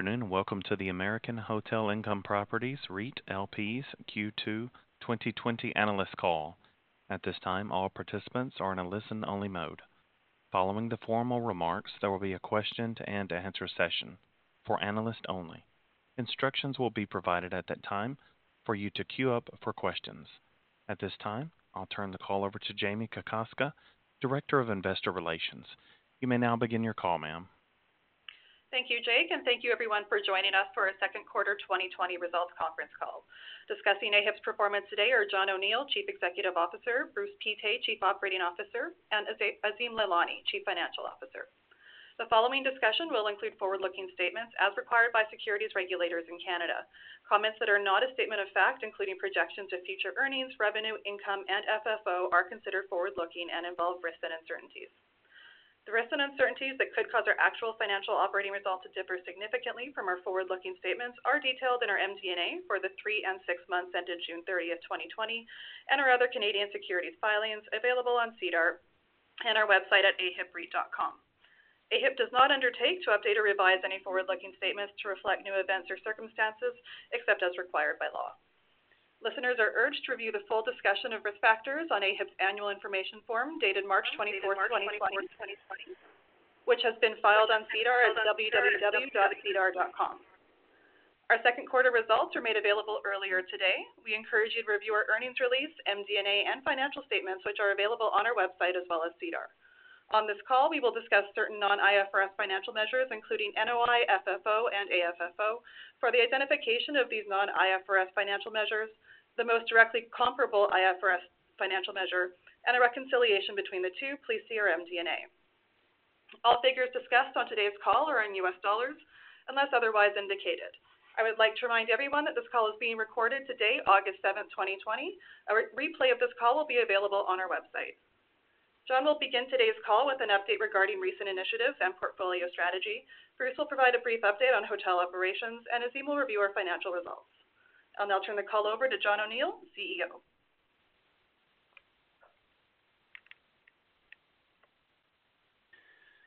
Afternoon, welcome to the American Hotel Income Properties REIT LP's Q2 2020 analyst call. At this time, all participants are in a listen-only mode. Following the formal remarks, there will be a question and answer session for analysts only. Instructions will be provided at that time for you to queue up for questions. At this time, I'll turn the call over to Jamie Kokoska, Director of Investor Relations. You may now begin your call, ma'am. Thank you, Jake, and thank you everyone for joining us for our second quarter 2020 results conference call. Discussing AHIP's performance today are John O'Neill, Chief Executive Officer, Bruce Pittet, Chief Operating Officer, and Azim Lalani, Chief Financial Officer. The following discussion will include forward-looking statements as required by securities regulators in Canada. Comments that are not a statement of fact, including projections of future earnings, revenue, income, and FFO, are considered forward-looking and involve risks and uncertainties. The risks and uncertainties that could cause our actual financial operating results to differ significantly from our forward-looking statements are detailed in our MD&A for the three and six months ended June 30th, 2020, and our other Canadian securities filings available on SEDAR and our website at ahipreit.com. AHIP does not undertake to update or revise any forward-looking statements to reflect new events or circumstances, except as required by law. Listeners are urged to review the full discussion of risk factors on AHIP's annual information form dated March 24th, 2020, which has been filed on SEDAR at www.sedar.com. Our second quarter results were made available earlier today. We encourage you to review our earnings release, MD&A, and financial statements, which are available on our website as well as SEDAR. On this call, we will discuss certain non-IFRS financial measures, including NOI, FFO, and AFFO. For the identification of these non-IFRS financial measures, the most directly comparable IFRS financial measure, and a reconciliation between the two, please see our MD&A. All figures discussed on today's call are in US dollars unless otherwise indicated. I would like to remind everyone that this call is being recorded today, August 7th, 2020. A replay of this call will be available on our website. John will begin today's call with an update regarding recent initiatives and portfolio strategy. Bruce will provide a brief update on hotel operations, and Azim will review our financial results. I'll now turn the call over to John O'Neill, CEO.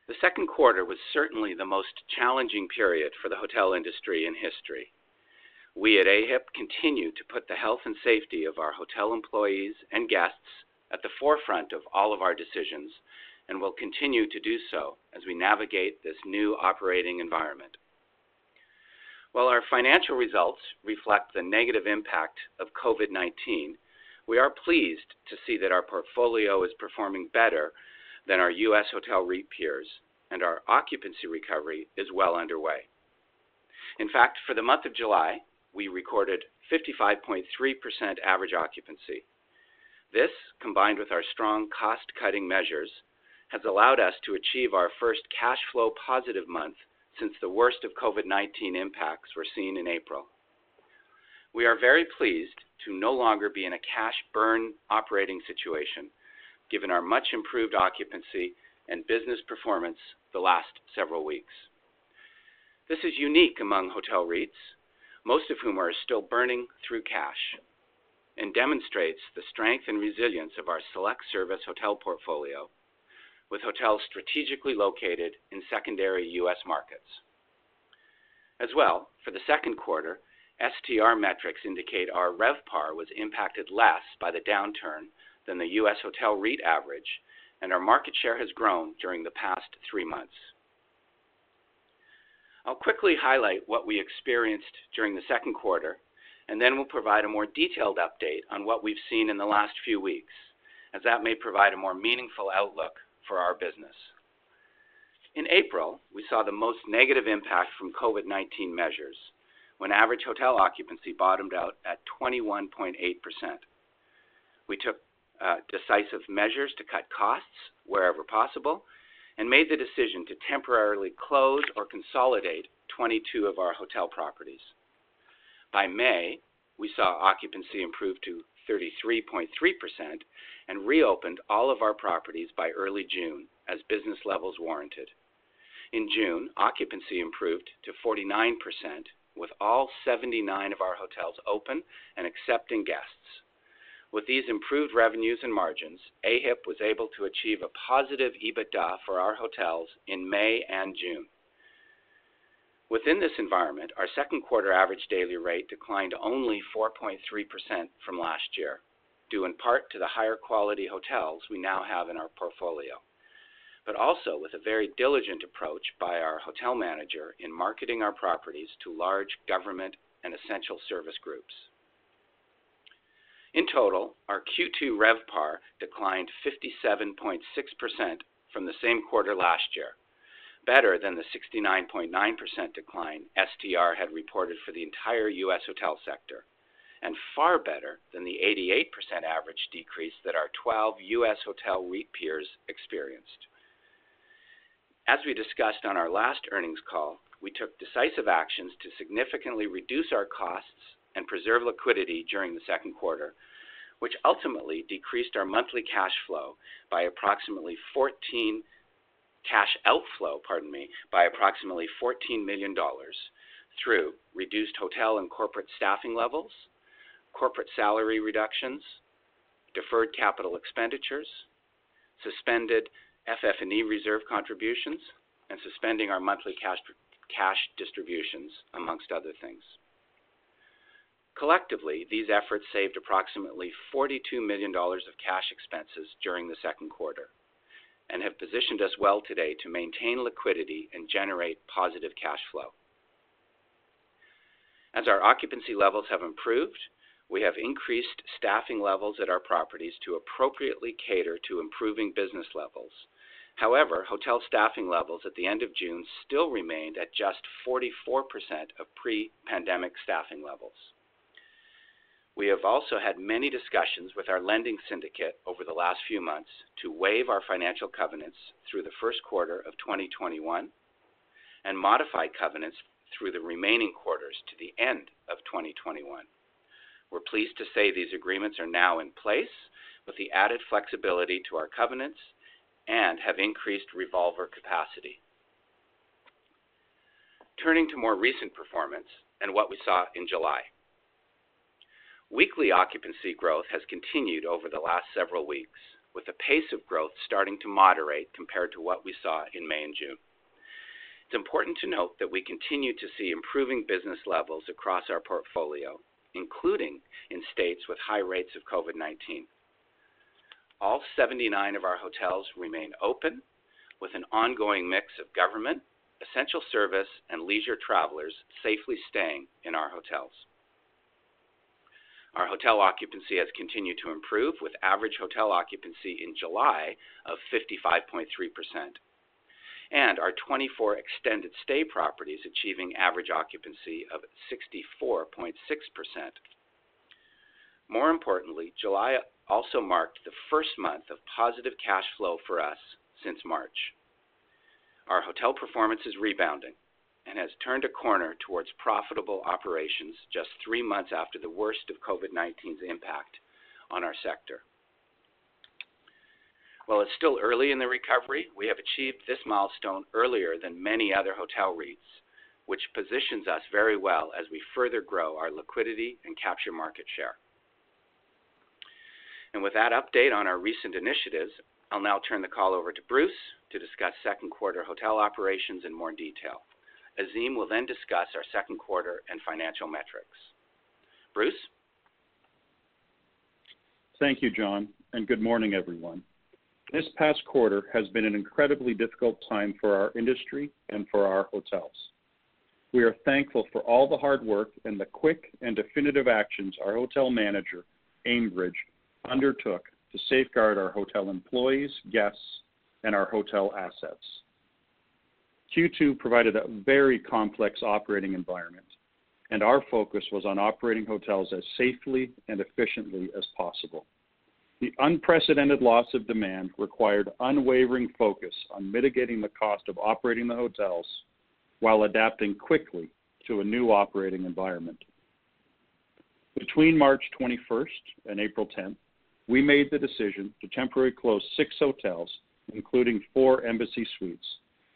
The second quarter was certainly the most challenging period for the hotel industry in history. We at AHIP continue to put the health and safety of our hotel employees and guests at the forefront of all of our decisions and will continue to do so as we navigate this new operating environment. While our financial results reflect the negative impact of COVID-19, we are pleased to see that our portfolio is performing better than our U.S. hotel REIT peers, and our occupancy recovery is well underway. In fact, for the month of July, we recorded 55.3% average occupancy. This, combined with our strong cost-cutting measures, has allowed us to achieve our first cash flow positive month since the worst of COVID-19 impacts were seen in April. We are very pleased to no longer be in a cash burn operating situation, given our much improved occupancy and business performance the last several weeks. This is unique among hotel REITs, most of whom are still burning through cash, and demonstrates the strength and resilience of our select service hotel portfolio with hotels strategically located in secondary U.S. markets. As well, for the second quarter, STR metrics indicate our RevPAR was impacted less by the downturn than the U.S. hotel REIT average, and our market share has grown during the past three months. I'll quickly highlight what we experienced during the second quarter, and then we'll provide a more detailed update on what we've seen in the last few weeks, as that may provide a more meaningful outlook for our business. In April, we saw the most negative impact from COVID-19 measures when average hotel occupancy bottomed out at 21.8%. We took uh, decisive measures to cut costs wherever possible and made the decision to temporarily close or consolidate 22 of our hotel properties. By May, we saw occupancy improve to 33.3% and reopened all of our properties by early June as business levels warranted. In June, occupancy improved to 49%, with all 79 of our hotels open and accepting guests. With these improved revenues and margins, AHIP was able to achieve a positive EBITDA for our hotels in May and June. Within this environment, our second quarter average daily rate declined only 4.3% from last year, due in part to the higher quality hotels we now have in our portfolio, but also with a very diligent approach by our hotel manager in marketing our properties to large government and essential service groups. In total, our Q2 RevPAR declined 57.6% from the same quarter last year, better than the 69.9% decline STR had reported for the entire U.S. hotel sector, and far better than the 88% average decrease that our 12 U.S. hotel REIT peers experienced. As we discussed on our last earnings call, we took decisive actions to significantly reduce our costs and preserve liquidity during the second quarter, which ultimately decreased our monthly cash flow by approximately 14 cash outflow, pardon me, by approximately $14 million through reduced hotel and corporate staffing levels, corporate salary reductions, deferred capital expenditures, suspended FF&E reserve contributions, and suspending our monthly cash, cash distributions, amongst other things. Collectively, these efforts saved approximately $42 million of cash expenses during the second quarter and have positioned us well today to maintain liquidity and generate positive cash flow. As our occupancy levels have improved, we have increased staffing levels at our properties to appropriately cater to improving business levels. However, hotel staffing levels at the end of June still remained at just 44% of pre-pandemic staffing levels. We have also had many discussions with our lending syndicate over the last few months to waive our financial covenants through the first quarter of 2021 and modify covenants through the remaining quarters to the end of 2021. We're pleased to say these agreements are now in place with the added flexibility to our covenants and have increased revolver capacity. Turning to more recent performance and what we saw in July. Weekly occupancy growth has continued over the last several weeks, with the pace of growth starting to moderate compared to what we saw in May and June. It's important to note that we continue to see improving business levels across our portfolio, including in states with high rates of COVID-19. All 79 of our hotels remain open, with an ongoing mix of government, essential service, and leisure travelers safely staying in our hotels. Our hotel occupancy has continued to improve, with average hotel occupancy in July of 55.3%, and our 24 extended stay properties achieving average occupancy of 64.6%. More importantly, July also marked the first month of positive cash flow for us since March. Our hotel performance is rebounding and has turned a corner towards profitable operations just three months after the worst of COVID-19's impact on our sector. While it's still early in the recovery, we have achieved this milestone earlier than many other hotel REITs, which positions us very well as we further grow our liquidity and capture market share. And with that update on our recent initiatives, I'll now turn the call over to Bruce to discuss second quarter hotel operations in more detail. Azim will then discuss our second quarter and financial metrics. Bruce? Thank you, John, and good morning, everyone. This past quarter has been an incredibly difficult time for our industry and for our hotels. We are thankful for all the hard work and the quick and definitive actions our hotel manager, Aimbridge, undertook to safeguard our hotel employees, guests, and our hotel assets. Q2 provided a very complex operating environment, and our focus was on operating hotels as safely and efficiently as possible. The unprecedented loss of demand required unwavering focus on mitigating the cost of operating the hotels while adapting quickly to a new operating environment. Between March 21st and April 10th, we made the decision to temporarily close six hotels, including four Embassy Suites,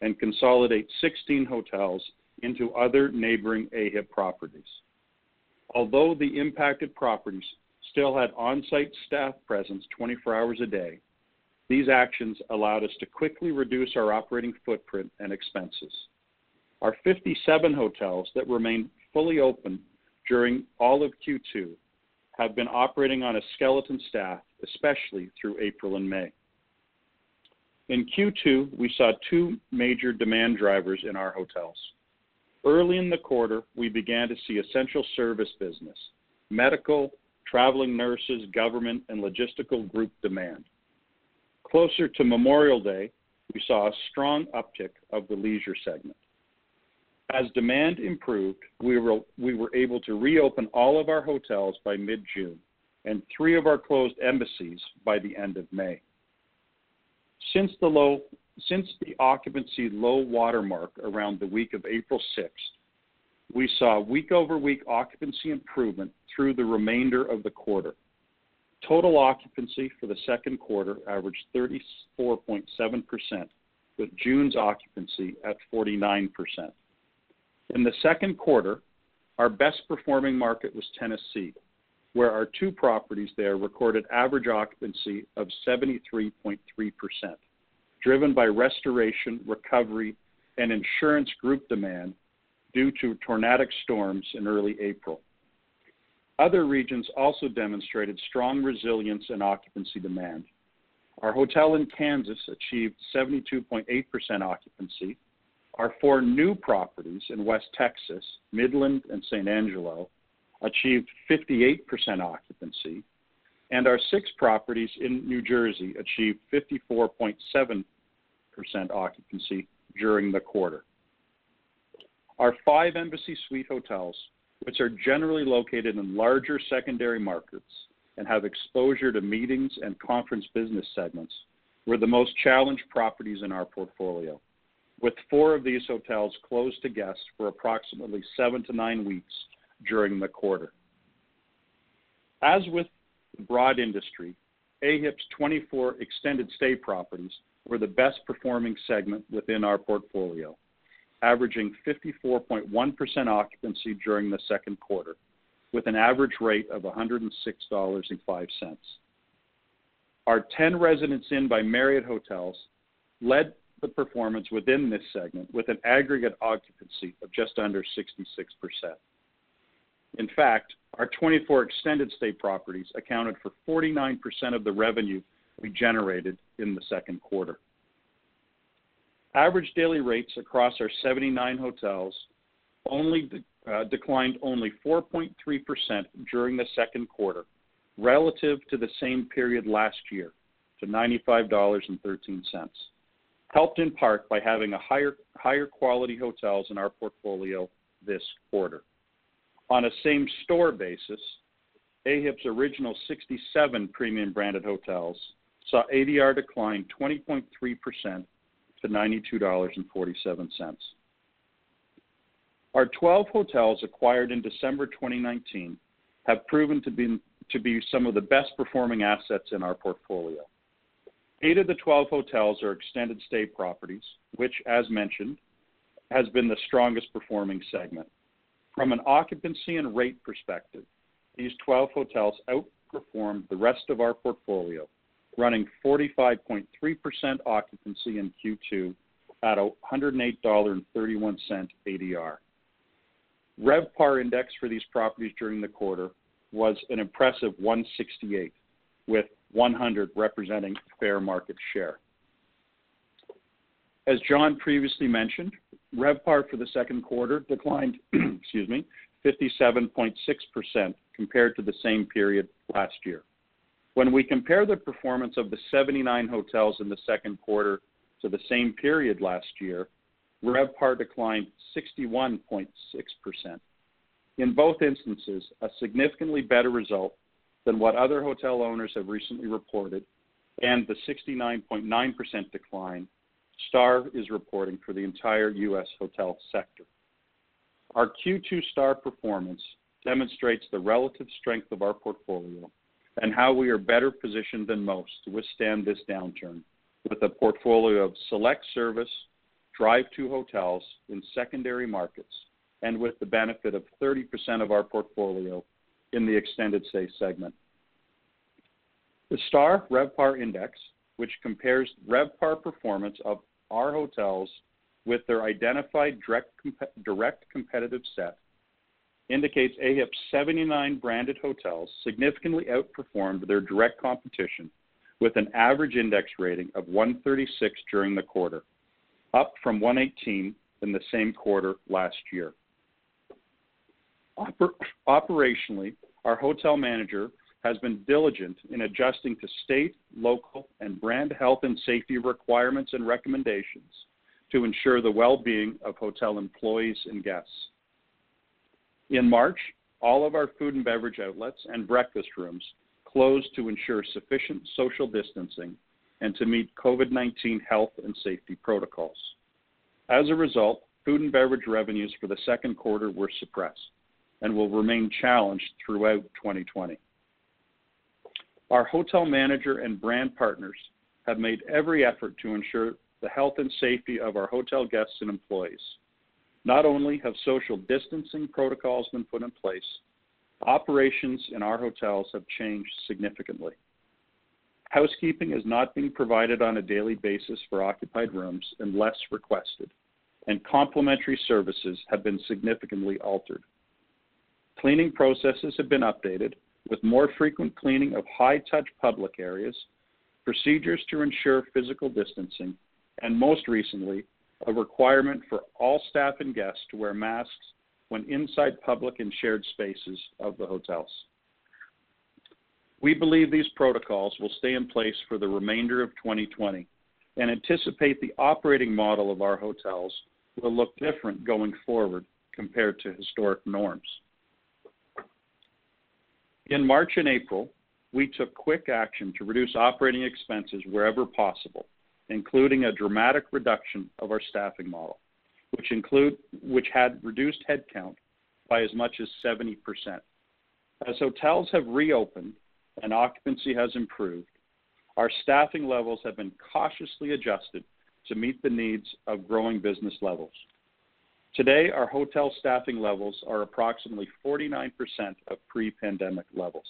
and consolidate 16 hotels into other neighboring AHIP properties. Although the impacted properties still had on-site staff presence 24 hours a day, these actions allowed us to quickly reduce our operating footprint and expenses. Our 57 hotels that remained fully open during all of Q2 have been operating on a skeleton staff, especially through April and May. In Q2, we saw two major demand drivers in our hotels. Early in the quarter, we began to see essential service business, medical, traveling nurses, government, and logistical group demand. Closer to Memorial Day, we saw a strong uptick of the leisure segment. As demand improved, we were able to reopen all of our hotels by mid-June and three of our closed Embassies by the end of May. Since the occupancy low watermark around the week of April 6th, we saw week-over-week occupancy improvement through the remainder of the quarter. Total occupancy for the second quarter averaged 34.7%, with June's occupancy at 49%. In the second quarter, our best performing market was Tennessee, where our two properties there recorded average occupancy of 73.3%, driven by restoration, recovery, and insurance group demand due to tornadic storms in early April. Other regions also demonstrated strong resilience and occupancy demand. Our hotel in Kansas achieved 72.8% occupancy. Our four new properties in West Texas, Midland, and San Angelo, achieved 58% occupancy, and our six properties in New Jersey achieved 54.7% occupancy during the quarter. Our five Embassy Suites hotels, which are generally located in larger secondary markets and have exposure to meetings and conference business segments, were the most challenged properties in our portfolio, with four of these hotels closed to guests for approximately seven to nine weeks during the quarter. As with the broad industry, AHIP's 24 extended stay properties were the best performing segment within our portfolio, averaging 54.1% occupancy during the second quarter, with an average rate of $106.05. Our 10 Residence Inn by Marriott hotels led the performance within this segment with an aggregate occupancy of just under 66%. In fact, our 24 extended stay properties accounted for 49% of the revenue we generated in the second quarter. Average daily rates across our 79 hotels only uh, declined only 4.3% during the second quarter relative to the same period last year to $95.13, helped in part by having a higher, higher quality hotels in our portfolio this quarter. On a same-store basis, AHIP's original 67 premium branded hotels saw ADR decline 20.3% to $92.47. Our 12 hotels acquired in December 2019 have proven to be some of the best performing assets in our portfolio. Eight of the 12 hotels are extended stay properties, which, as mentioned, has been the strongest performing segment. From an occupancy and rate perspective, these 12 hotels outperformed the rest of our portfolio, running 45.3% occupancy in Q2 at $108.31 ADR. RevPAR index for these properties during the quarter was an impressive 168, with 100 representing fair market share. As John previously mentioned, RevPAR for the second quarter declined excuse me, 57.6% compared to the same period last year. When we compare the performance of the 79 hotels in the second quarter to the same period last year, RevPAR declined 61.6%. In both instances, a significantly better result than what other hotel owners have recently reported and the 69.9% decline STR is reporting for the entire U.S. hotel sector. Our Q2 STR performance demonstrates the relative strength of our portfolio and how we are better positioned than most to withstand this downturn with a portfolio of select service, drive-to hotels in secondary markets, and with the benefit of 30% of our portfolio in the extended stay segment. The STR RevPAR Index, which compares RevPAR performance of our hotels with their identified direct competitive set, indicates AHIP's 79 branded hotels significantly outperformed their direct competition with an average index rating of 136 during the quarter, up from 118 in the same quarter last year. Oper- Operationally, our hotel manager has been diligent in adjusting to state, local, and brand health and safety requirements and recommendations to ensure the well-being of hotel employees and guests. In March, all of our food and beverage outlets and breakfast rooms closed to ensure sufficient social distancing and to meet COVID-19 health and safety protocols. As a result, food and beverage revenues for the second quarter were suppressed and will remain challenged throughout 2020. Our hotel manager and brand partners have made every effort to ensure the health and safety of our hotel guests and employees. Not only have social distancing protocols been put in place, operations in our hotels have changed significantly. Housekeeping is not being provided on a daily basis for occupied rooms unless requested, and complimentary services have been significantly altered. Cleaning processes have been updated with more frequent cleaning of high-touch public areas, procedures to ensure physical distancing, and most recently, a requirement for all staff and guests to wear masks when inside public and shared spaces of the hotels. We believe these protocols will stay in place for the remainder of 2020 and anticipate the operating model of our hotels will look different going forward compared to historic norms. In March and April, we took quick action to reduce operating expenses wherever possible, including a dramatic reduction of our staffing model, which had reduced headcount by as much as 70%. As hotels have reopened and occupancy has improved, our staffing levels have been cautiously adjusted to meet the needs of growing business levels. Today, our hotel staffing levels are approximately 49% of pre-pandemic levels.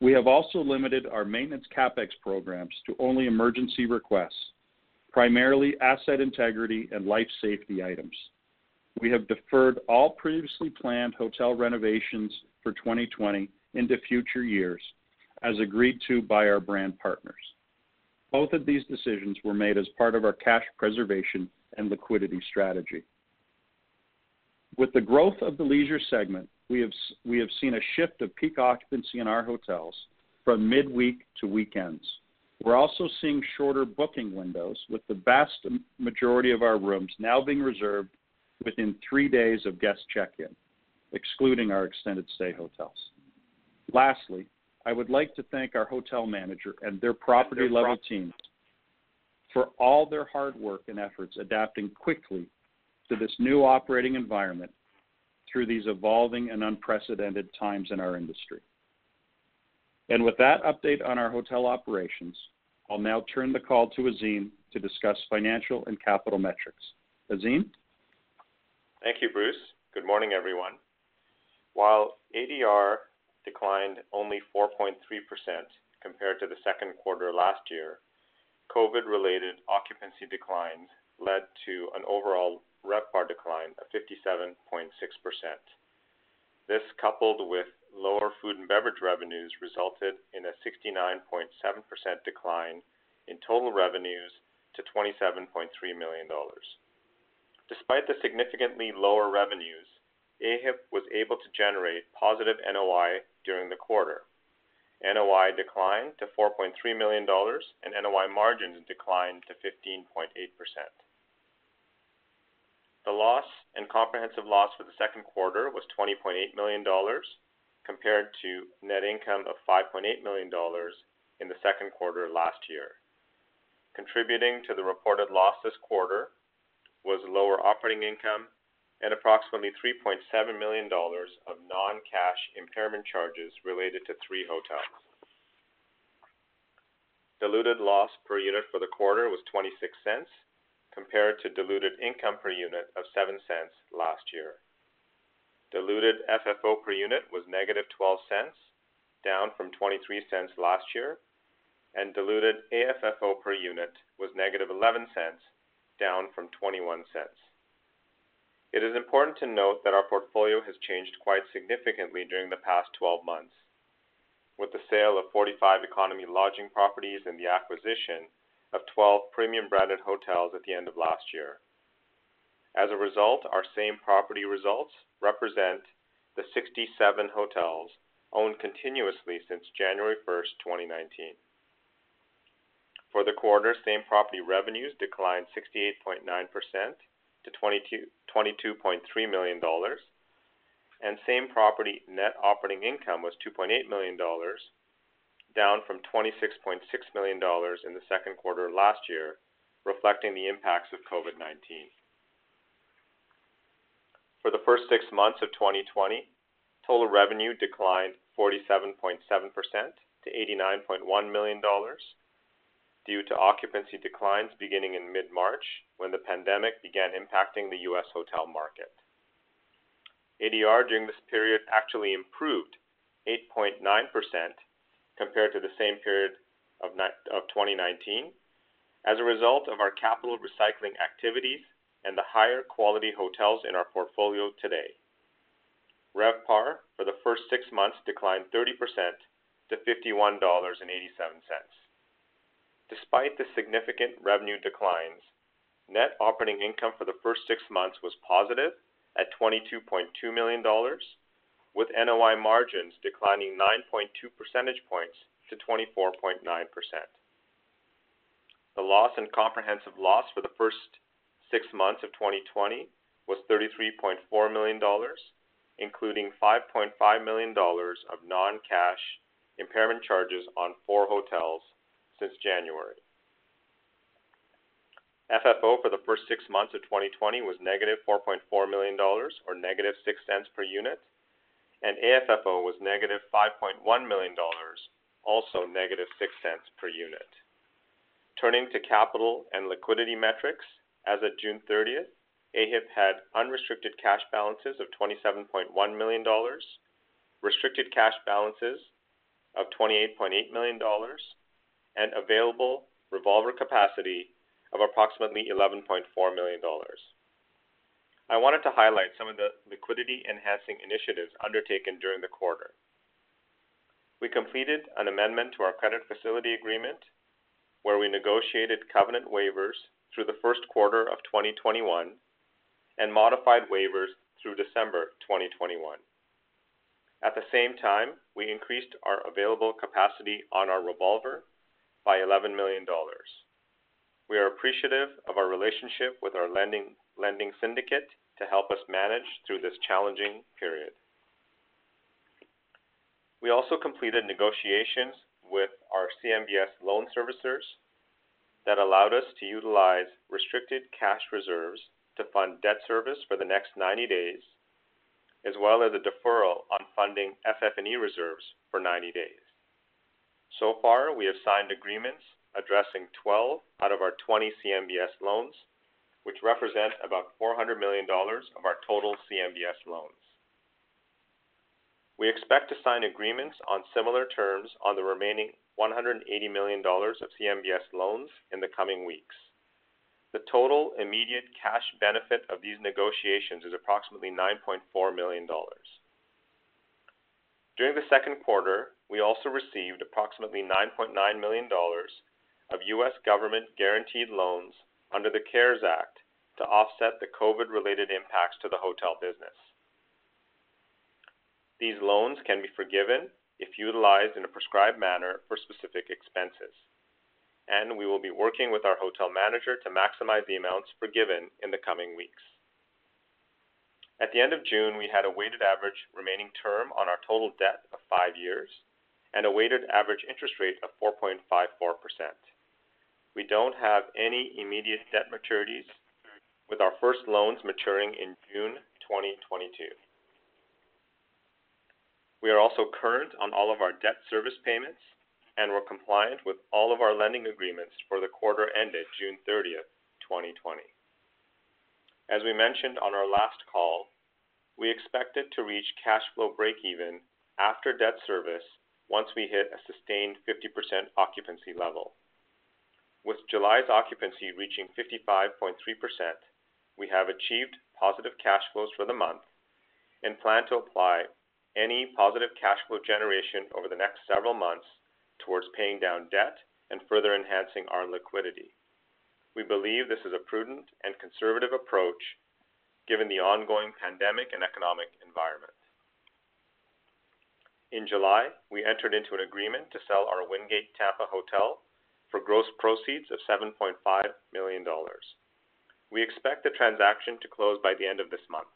We have also limited our maintenance CapEx programs to only emergency requests, primarily asset integrity and life safety items. We have deferred all previously planned hotel renovations for 2020 into future years, as agreed to by our brand partners. Both of these decisions were made as part of our cash preservation and liquidity strategy. With the growth of the leisure segment, we have we have seen a shift of peak occupancy in our hotels from midweek to weekends. We're also seeing shorter booking windows, with the vast majority of our rooms now being reserved within three days of guest check-in, excluding our extended stay hotels. Lastly, I would like to thank our hotel manager and their property-level teams for all their hard work and efforts adapting quickly to this new operating environment through these evolving and unprecedented times in our industry. And with that update on our hotel operations, I'll now turn the call to Azim to discuss financial and capital metrics. Azim? Thank you, Bruce. Good morning, everyone. While ADR declined only 4.3% compared to the second quarter last year, COVID-related occupancy declines led to an overall RevPAR decline of 57.6%. This, coupled with lower food and beverage revenues, resulted in a 69.7% decline in total revenues to $27.3 million. Despite the significantly lower revenues, AHIP was able to generate positive NOI during the quarter. NOI declined to $4.3 million, and NOI margins declined to 15.8%. The loss and comprehensive loss for the second quarter was $20.8 million, compared to net income of $5.8 million in the second quarter last year. Contributing to the reported loss this quarter was lower operating income, and approximately 3.7 million dollars of non-cash impairment charges related to three hotels. Diluted loss per unit for the quarter was 0.26, compared to diluted income per unit of $0.07 last year. Diluted FFO per unit was negative -$0.12, down from $0.23 last year, and diluted AFFO per unit was negative -$0.11, down from $0.21. It is important to note that our portfolio has changed quite significantly during the past 12 months, with the sale of 45 economy lodging properties and the acquisition of 12 premium branded hotels at the end of last year. As a result, our same property results represent the 67 hotels owned continuously since January 1, 2019. For the quarter, same property revenues declined 68.9% to 22.3 million dollars, and same property net operating income was 2.8 million dollars, down from 26.6 million dollars in the second quarter last year, reflecting the impacts of COVID-19. For the first six months of 2020, total revenue declined 47.7% to 89.1 million dollars due to occupancy declines beginning in mid-March, when the pandemic began impacting the U.S. hotel market. ADR during this period actually improved 8.9% compared to the same period of 2019 as a result of our capital recycling activities and the higher quality hotels in our portfolio today. RevPAR for the first six months declined 30% to 51.87 dollars. Despite the significant revenue declines, net operating income for the first six months was positive at 22.2 million dollars, with NOI margins declining 9.2 percentage points to 24.9%. The loss and comprehensive loss for the first six months of 2020 was 33.4 million dollars, including 5.5 million dollars of non-cash impairment charges on four hotels since January. FFO for the first six months of 2020 was negative negative 4.4 million dollars, or negative 0.06 per unit, and AFFO was negative negative 5.1 million dollars, also negative 0.06 per unit. Turning to capital and liquidity metrics, as of June 30th, AHIP had unrestricted cash balances of 27.1 million dollars, restricted cash balances of 28.8 million dollars, and available revolver capacity of approximately 11.4 million dollars. I wanted to highlight some of the liquidity-enhancing initiatives undertaken during the quarter. We completed an amendment to our credit facility agreement, where we negotiated covenant waivers through the first quarter of 2021 and modified waivers through December 2021. At the same time, we increased our available capacity on our revolver by 11 million dollars. We are appreciative of our relationship with our lending syndicate to help us manage through this challenging period. We also completed negotiations with our CMBS loan servicers that allowed us to utilize restricted cash reserves to fund debt service for the next 90 days, as well as a deferral on funding FF&E reserves for 90 days. So far, we have signed agreements addressing 12 out of our 20 CMBS loans, which represent about 400 million dollars of our total CMBS loans. We expect to sign agreements on similar terms on the remaining 180 million dollars of CMBS loans in the coming weeks. The total immediate cash benefit of these negotiations is approximately 9.4 million dollars. During the second quarter, we also received approximately $9.9 million of U.S. government-guaranteed loans under the CARES Act to offset the COVID-related impacts to the hotel business. These loans can be forgiven if utilized in a prescribed manner for specific expenses, and we will be working with our hotel manager to maximize the amounts forgiven in the coming weeks. At the end of June, we had a weighted average remaining term on our total debt of five years and a weighted average interest rate of 4.54%. We don't have any immediate debt maturities with our first loans maturing in June 2022. We are also current on all of our debt service payments, and we're compliant with all of our lending agreements for the quarter ended June 30th, 2020. As we mentioned on our last call, we expected to reach cash flow breakeven after debt service once we hit a sustained 50% occupancy level. With July's occupancy reaching 55.3%, we have achieved positive cash flows for the month and plan to apply any positive cash flow generation over the next several months towards paying down debt and further enhancing our liquidity. We believe this is a prudent and conservative approach given the ongoing pandemic and economic environment. In July, we entered into an agreement to sell our Wingate Tampa hotel for gross proceeds of 7.5 million dollars. We expect the transaction to close by the end of this month.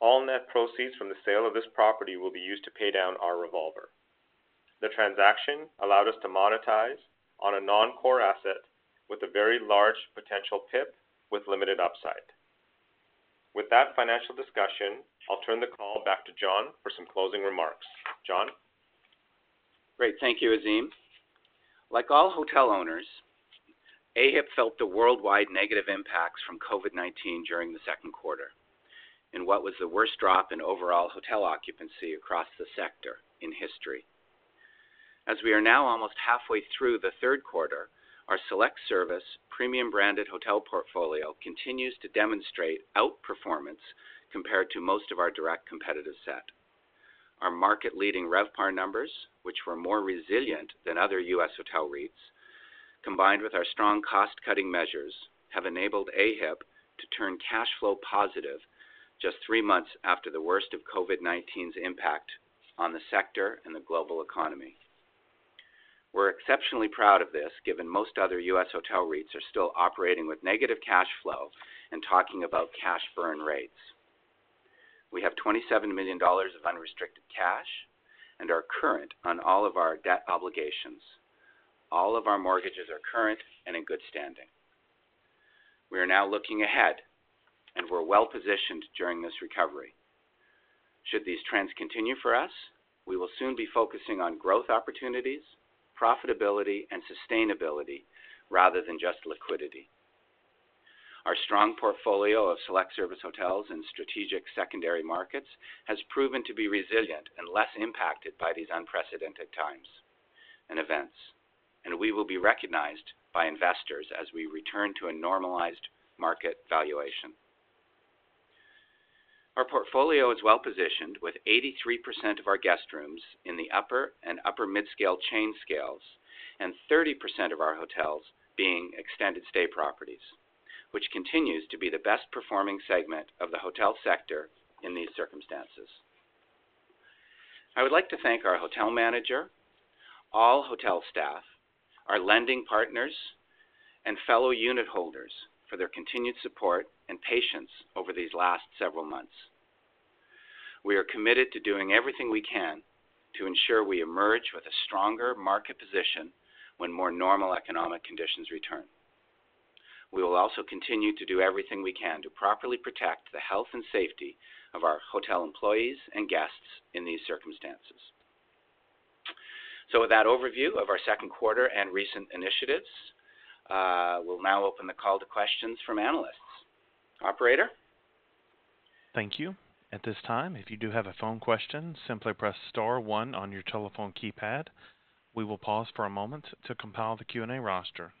All net proceeds from the sale of this property will be used to pay down our revolver. The transaction allowed us to monetize on a non-core asset with a very large potential PIP with limited upside. With that financial discussion, I'll turn the call back to John for some closing remarks. John? Great. Thank you, Azim. Like all hotel owners, AHIP felt the worldwide negative impacts from COVID-19 during the second quarter in what was the worst drop in overall hotel occupancy across the sector in history. As we are now almost halfway through the third quarter, our select service premium branded hotel portfolio continues to demonstrate outperformance compared to most of our direct competitive set. Our market-leading RevPAR numbers, which were more resilient than other U.S. hotel REITs, combined with our strong cost-cutting measures, have enabled AHIP to turn cash flow positive just three months after the worst of COVID-19's impact on the sector and the global economy. We're exceptionally proud of this, given most other U.S. hotel REITs are still operating with negative cash flow and talking about cash burn rates. We have 27 million dollars of unrestricted cash and are current on all of our debt obligations. All of our mortgages are current and in good standing. We are now looking ahead, and we're well-positioned during this recovery. Should these trends continue for us, we will soon be focusing on growth opportunities, profitability, and sustainability rather than just liquidity. Our strong portfolio of select service hotels in strategic secondary markets has proven to be resilient and less impacted by these unprecedented times and events, and we will be recognized by investors as we return to a normalized market valuation. Our portfolio is well-positioned with 83% of our guest rooms in the upper and upper mid-scale chain scales and 30% of our hotels being extended stay properties, which continues to be the best performing segment of the hotel sector in these circumstances. I would like to thank our hotel manager, all hotel staff, our lending partners, and fellow unit holders for their continued support and patience over these last several months. We are committed to doing everything we can to ensure we emerge with a stronger market position when more normal economic conditions return. We will also continue to do everything we can to properly protect the health and safety of our hotel employees and guests in these circumstances. So, with that overview of our second quarter and recent initiatives, uh, we'll now open the call to questions from analysts. Operator? Thank you. At this time, if you do have a phone question, simply press star one on your telephone keypad. We will pause for a moment to compile the Q&A roster.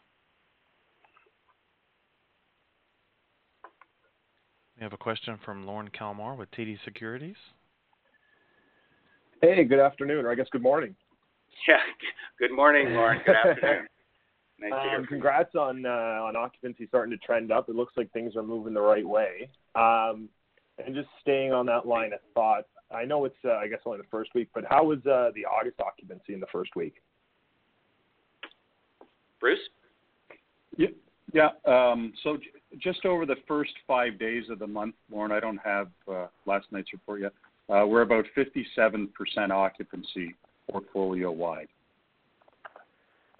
We have a question from Lorne Kalmar with TD Securities. Hey, good afternoon, or I guess good morning. Yeah. Good morning, Lorne. Good afternoon. Nice to hear from you. Congrats on uh, on occupancy starting to trend up. It looks like things are moving the right way. Um, and just staying on that line of thought, I know it's, uh, I guess, only the first week, but how was uh, the August occupancy in the first week? Bruce? Yeah. Just over the first five days of the month, Lorne, I don't have last night's report yet. We're about 57% occupancy portfolio-wide.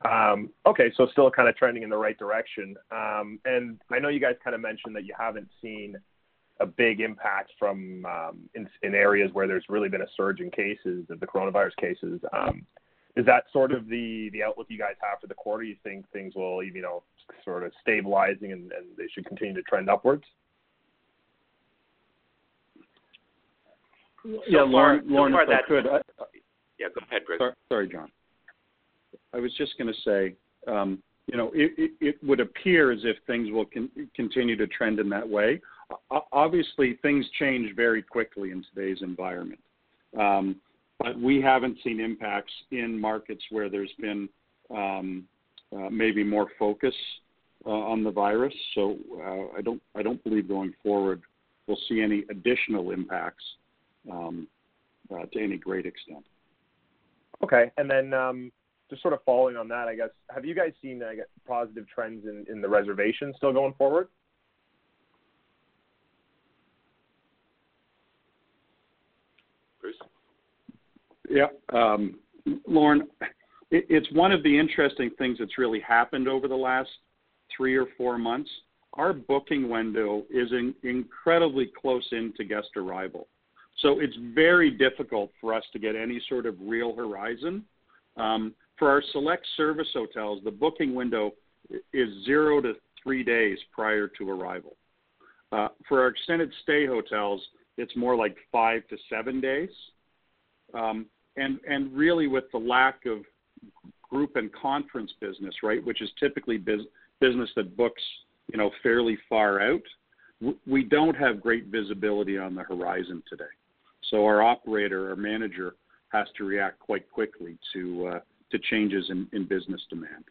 Um, okay, so still kind of trending in the right direction. Um, and I know you guys kind of mentioned that you haven't seen a big impact from um, in, in areas where there's really been a surge in cases of the coronavirus cases. Um, is that sort of the the outlook you guys have for the quarter? You think things will, you know, sort of stabilizing and, and they should continue to trend upwards? yeah, So Lorne, so far if I that's- could, Yeah, go ahead, Bruce. Sorry, sorry, John. I was just going to say, um, you know, it, it, it would appear as if things will continue to trend in that way. Obviously, things change very quickly in today's environment. But we haven't seen impacts in markets where there's been um, uh, maybe more focus uh, on the virus. So uh, I don't I don't believe going forward we'll see any additional impacts um, uh, to any great extent. Okay, and then um, just sort of following on that, I guess, have you guys seen guess, positive trends in, in the reservations still going forward? Bruce? Yeah, um, Lorne, it, it's one of the interesting things that's really happened over the last three or four months. Our booking window is in, incredibly close into guest arrival. So it's very difficult for us to get any sort of real horizon. Um, for our select service hotels, the booking window is zero to three days prior to arrival. Uh, for our extended stay hotels, it's more like five to seven days. Um, and and really with the lack of group and conference business, right, which is typically biz- business that books, you know, fairly far out, we don't have great visibility on the horizon today. So our operator, our manager, has to react quite quickly to uh, to changes in, in business demand.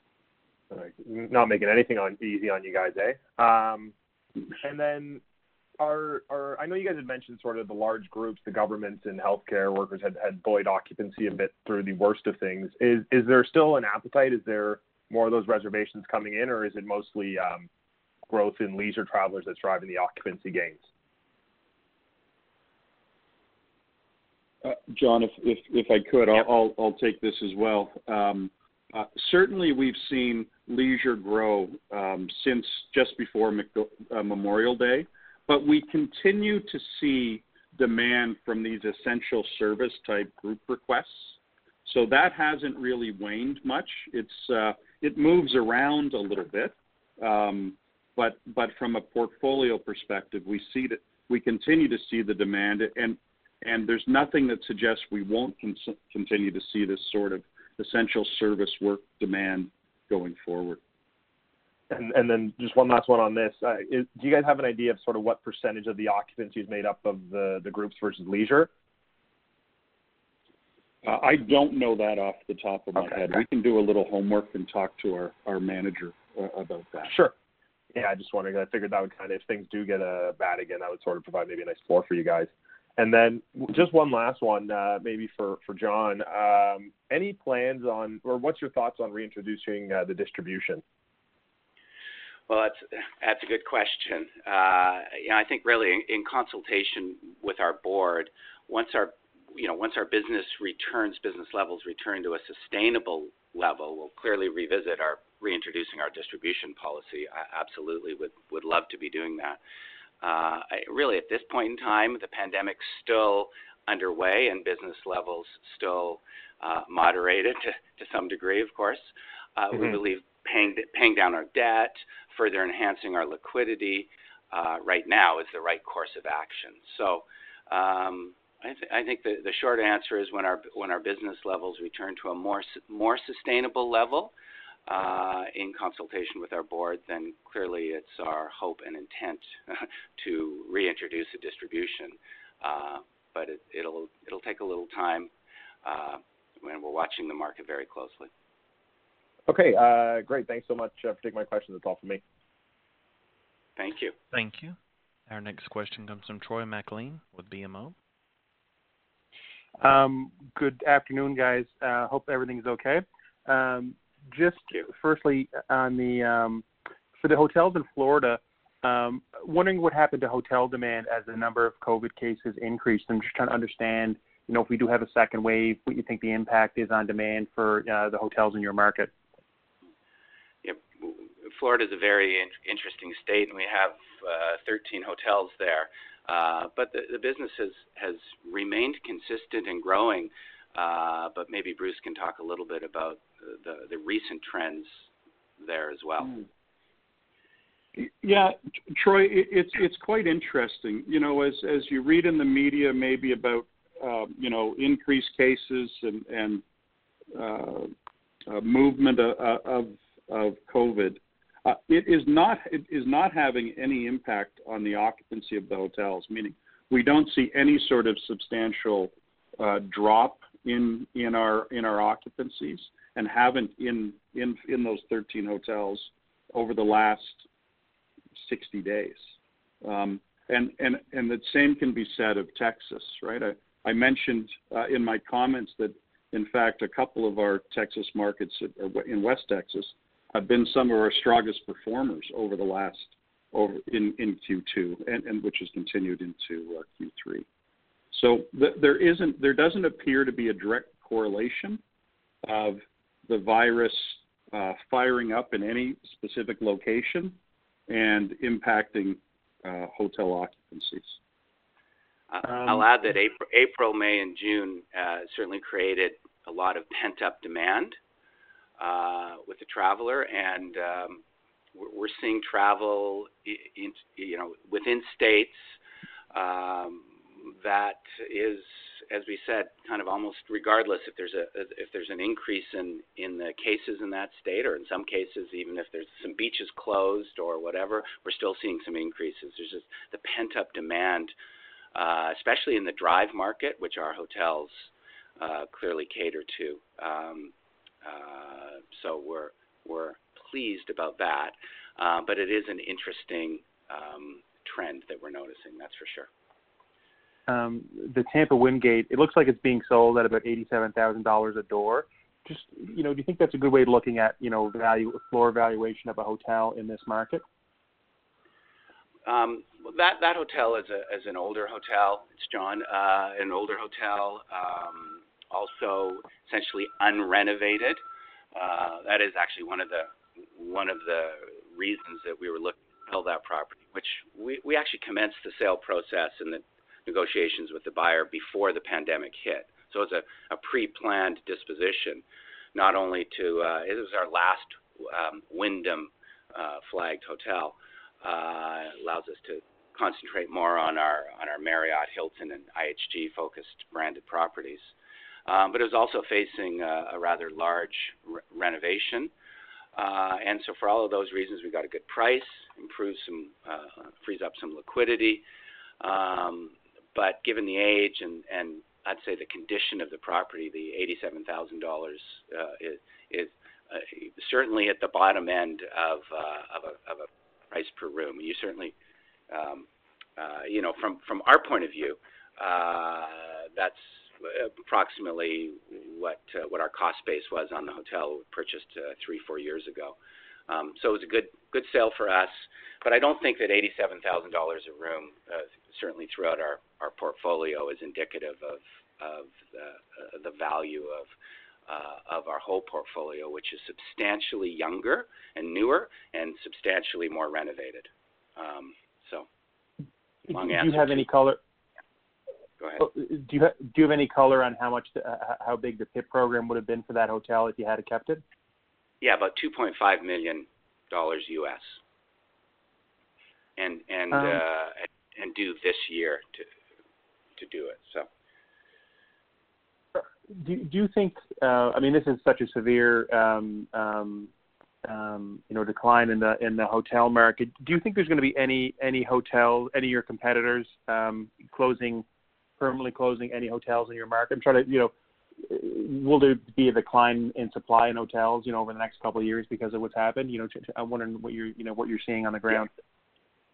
Like, not making anything on easy on you guys, eh? Um, and then are are I know you guys had mentioned sort of the large groups, the governments and healthcare workers had had buoyed occupancy a bit through the worst of things. Is is there still an appetite? Is there more of those reservations coming in, or is it mostly um, growth in leisure travelers that's driving the occupancy gains? Uh, John, if, if, if I could, I'll, I'll, I'll take this as well. Um, uh, certainly, we've seen leisure grow um, since just before Mc- uh, Memorial Day, but we continue to see demand from these essential service type group requests. So that hasn't really waned much. It's uh, it moves around a little bit, um, but but from a portfolio perspective, we see that we continue to see the demand, and and there's nothing that suggests we won't con- continue to see this sort of essential service work demand going forward. And and then just one last one on this. Uh, is, do you guys have an idea of sort of what percentage of the occupancy is made up of the the groups versus leisure? Uh, I don't know that off the top of my Okay. head. We can do a little homework and talk to our, our manager uh, about that. Sure. Yeah, I just wondered. I figured that would kind of, if things do get uh, bad again, that would sort of provide maybe a nice floor for you guys. And then just one last one, uh, maybe for for John. Um, any plans on, or what's your thoughts on reintroducing uh, the distribution? Well, that's that's a good question. Uh, you know, I think really in, in consultation with our board, once our you know once our business returns, business levels return to a sustainable level, we'll clearly revisit our reintroducing our distribution policy. I absolutely would would love to be doing that. Uh, I, really, at this point in time, the pandemic's still underway and business levels still uh, moderated to, to some degree, of course. Uh, We Mhm. believe paying down our debt, further enhancing our liquidity uh, right now is the right course of action. So um, I, th- I think the, short answer is when our business levels return to a more sustainable level, uh, in consultation with our board, then clearly it's our hope and intent to reintroduce a distribution. Uh, but it, it'll take a little time, when we're watching the market very closely. Okay, uh, great. Thanks so much uh, for taking my questions. That's all for me. Thank you. Thank you. Our next question comes from Troy MacLean with BMO. Um, good afternoon, guys. Uh, hope everything's okay. Um, just firstly, on the um, for the hotels in Florida, um, wondering what happened to hotel demand as the number of COVID cases increased. I'm just trying to understand, you know, if we do have a second wave, what you think the impact is on demand for uh, the hotels in your market. Florida is a very in- interesting state, and we have uh, 13 hotels there. Uh, but the, the business has, has remained consistent and growing. Uh, but maybe Bruce can talk a little bit about the, the recent trends there as well. Mm. Yeah, Troy, it's it's quite interesting. You know, as as you read in the media, maybe about uh, you know increased cases and and uh, uh, movement of, of of COVID, uh, it is not it is not having any impact on the occupancy of the hotels. Meaning, we don't see any sort of substantial uh, drop in in our in our occupancies, and haven't in in in those 13 hotels over the last 60 days. Um, and, and, and the same can be said of Texas, right? I, I mentioned uh, in my comments that, in fact, a couple of our Texas markets in West Texas have been some of our strongest performers over the last over in, in Q2, and, and which has continued into uh, Q3. So the, there isn't, there doesn't appear to be a direct correlation of the virus uh, firing up in any specific location and impacting uh, hotel occupancies. Um, I'll add that April, April, May, and June uh, certainly created a lot of pent up demand uh, with the traveler, and um, we're seeing travel, in, you know, within states um, that is as we said, kind of almost regardless if there's a if there's an increase in in the cases in that state, or in some cases even if there's some beaches closed or whatever, we're still seeing some increases. There's just the pent up demand, uh, especially in the drive market, which our hotels uh, clearly cater to. Um, so we're we're pleased about that, uh, but it is an interesting um, trend that we're noticing. That's for sure um, the Tampa Wingate, it looks like it's being sold at about eighty-seven thousand dollars a door. Just you know, do you think that's a good way of looking at you know value floor valuation of a hotel in this market? Um, that that hotel is a is an older hotel. It's John, uh, an older hotel, um, also essentially unrenovated. Uh, that is actually one of the one of the reasons that we were looking to sell that property, which we, we actually commenced the sale process and the negotiations with the buyer before the pandemic hit. So it's a, a pre-planned disposition, not only to, uh, it was our last um, Wyndham uh, flagged hotel, uh, allows us to concentrate more on our, on our Marriott, Hilton, and IHG focused branded properties. Um, but it was also facing a, a rather large re- renovation. Uh, and so for all of those reasons, we got a good price, improves some, uh, frees up some liquidity, um, but given the age and, and I'd say the condition of the property, the $87,000 uh, is, is uh, certainly at the bottom end of, uh, of, a, of a price per room. You certainly, um, uh, you know, from, from our point of view, uh, that's approximately what uh, what our cost base was on the hotel we purchased uh, three four years ago. Um, so it was a good good sale for us, but I don't think that eighty-seven thousand dollars a room, uh, certainly throughout our, our portfolio, is indicative of of the uh, the value of uh, of our whole portfolio, which is substantially younger and newer and substantially more renovated. Um, so, long do answer. Do you have any color? Go ahead. Oh, do you do you have any color on how much the, uh, how big the PIP program would have been for that hotel if you had kept it? Yeah, about 2.5 million dollars U.S. and and um, uh, and due this year to to do it. So. Do, do you think? Uh, I mean, this is such a severe, um, um, um, you know, decline in the in the hotel market. Do you think there's going to be any any hotels, any of your competitors um, closing, permanently closing any hotels in your market? I'm trying to, you know, will there be a decline in supply in hotels, you know, over the next couple of years because of what's happened? You know, I'm wondering what you're, you know, what you're seeing on the ground. Yeah.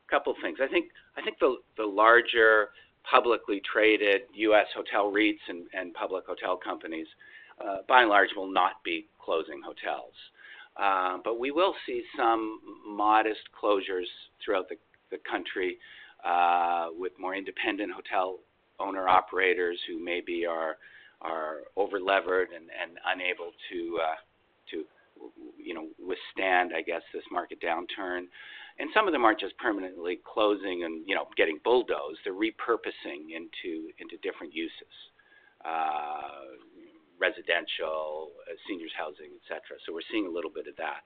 Couple of things. I think I think the the larger publicly traded U.S. hotel REITs and, and public hotel companies, uh, by and large, will not be closing hotels. Uh, but we will see some modest closures throughout the, the country uh, with more independent hotel owner operators who maybe are are over levered and, and unable to uh, to you know, withstand, I guess, this market downturn. And some of them aren't just permanently closing and you know getting bulldozed; they're repurposing into into different uses, uh, residential, uh, seniors housing, etc. So we're seeing a little bit of that.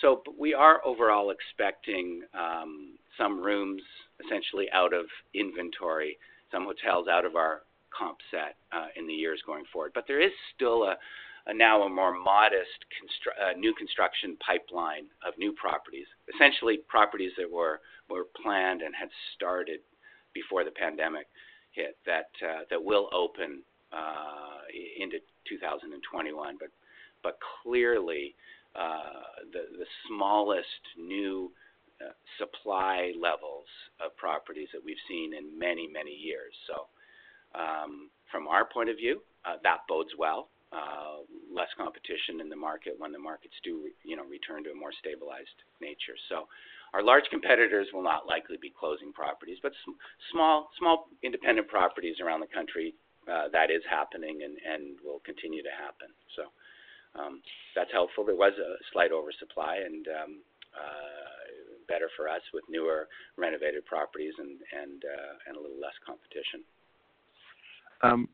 So we are overall expecting um, some rooms essentially out of inventory, some hotels out of our comp set uh, in the years going forward. But there is still a, now a more modest uh, new construction pipeline of new properties, essentially properties that were planned and had started before the pandemic hit that uh, that will open into 2021. But but clearly the smallest new supply levels of properties that we've seen in many many years. So um, from our point of view, uh, that bodes well. Uh, less competition in the market when the markets do, you know, return to a more stabilized nature. So, our large competitors will not likely be closing properties, but sm- small, small independent properties around the country, uh, that is happening and, and will continue to happen. So, um, that's helpful. There was a slight oversupply and um, uh, better for us with newer renovated properties and and uh, and a little less competition. Um,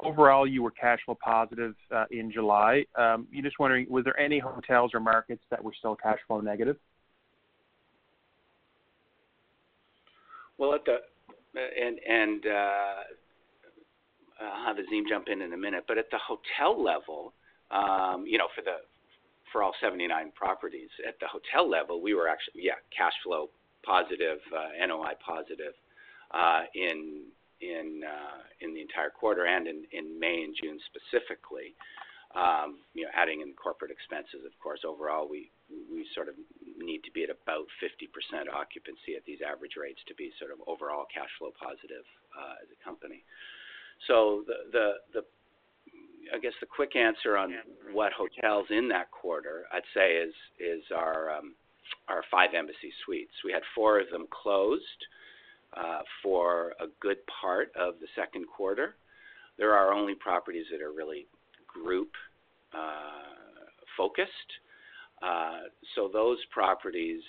overall, you were cash flow positive uh, in July. Um, you're just wondering, was there any hotels or markets that were still cash flow negative? Well, at the and and uh, I'll have Azim jump in in a minute, but at the hotel level, um, you know, for the for all 79 properties at the hotel level, we were actually yeah cash flow positive, uh, NOI positive uh, in in uh, in the entire quarter and in, May and June specifically. Um, you know, adding in corporate expenses, of course, overall we we sort of need to be at about 50% occupancy at these average rates to be sort of overall cash flow positive as a company. So the the the I guess the quick answer on what hotels in that quarter I'd say is is our um, our five Embassy suites. We had four of them closed uh, for a good part of the second quarter. There are only properties that are really group uh, focused. Uh, so those properties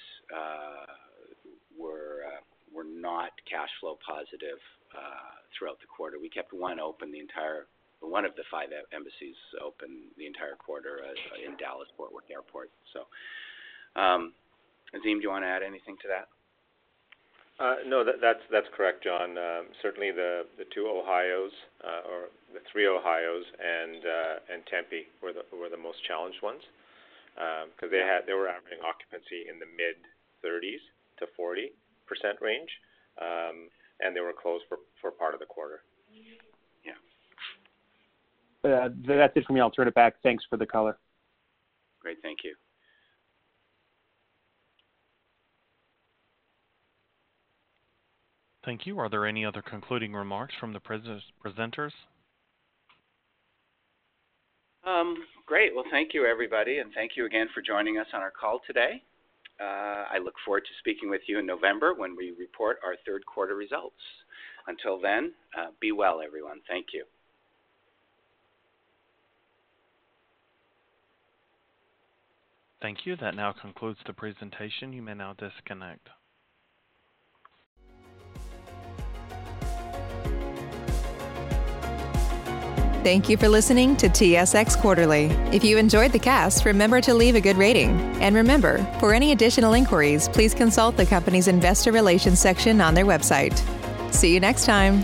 were were not cash flow positive throughout the quarter. We kept one open the entire one of the five embassies open the entire quarter in Dallas Fort Worth Airport. So, um, Azim, do you want to add anything to that? Uh, no, that's that's correct, John. Um, certainly the the two Ohios, uh, or the three Ohios and uh, and Tempe were the were the most challenged ones, because um, they had they were averaging occupancy in the mid 30s to 40 percent range, um, and they were closed for for part of the quarter. Yeah. that's it for me. I'll turn it back. Thanks for the color. Great, thank you. Thank you. Are there any other concluding remarks from the presenters? Um, great. Well, thank you, everybody, and thank you again for joining us on our call today. Uh, I look forward to speaking with you in November when we report our third quarter results. Until then, uh, be well, everyone. Thank you. Thank you. That now concludes the presentation. You may now disconnect. Thank you for listening to TSX Quarterly. If you enjoyed the cast, remember to leave a good rating. And remember, for any additional inquiries, please consult the company's investor relations section on their website. See you next time.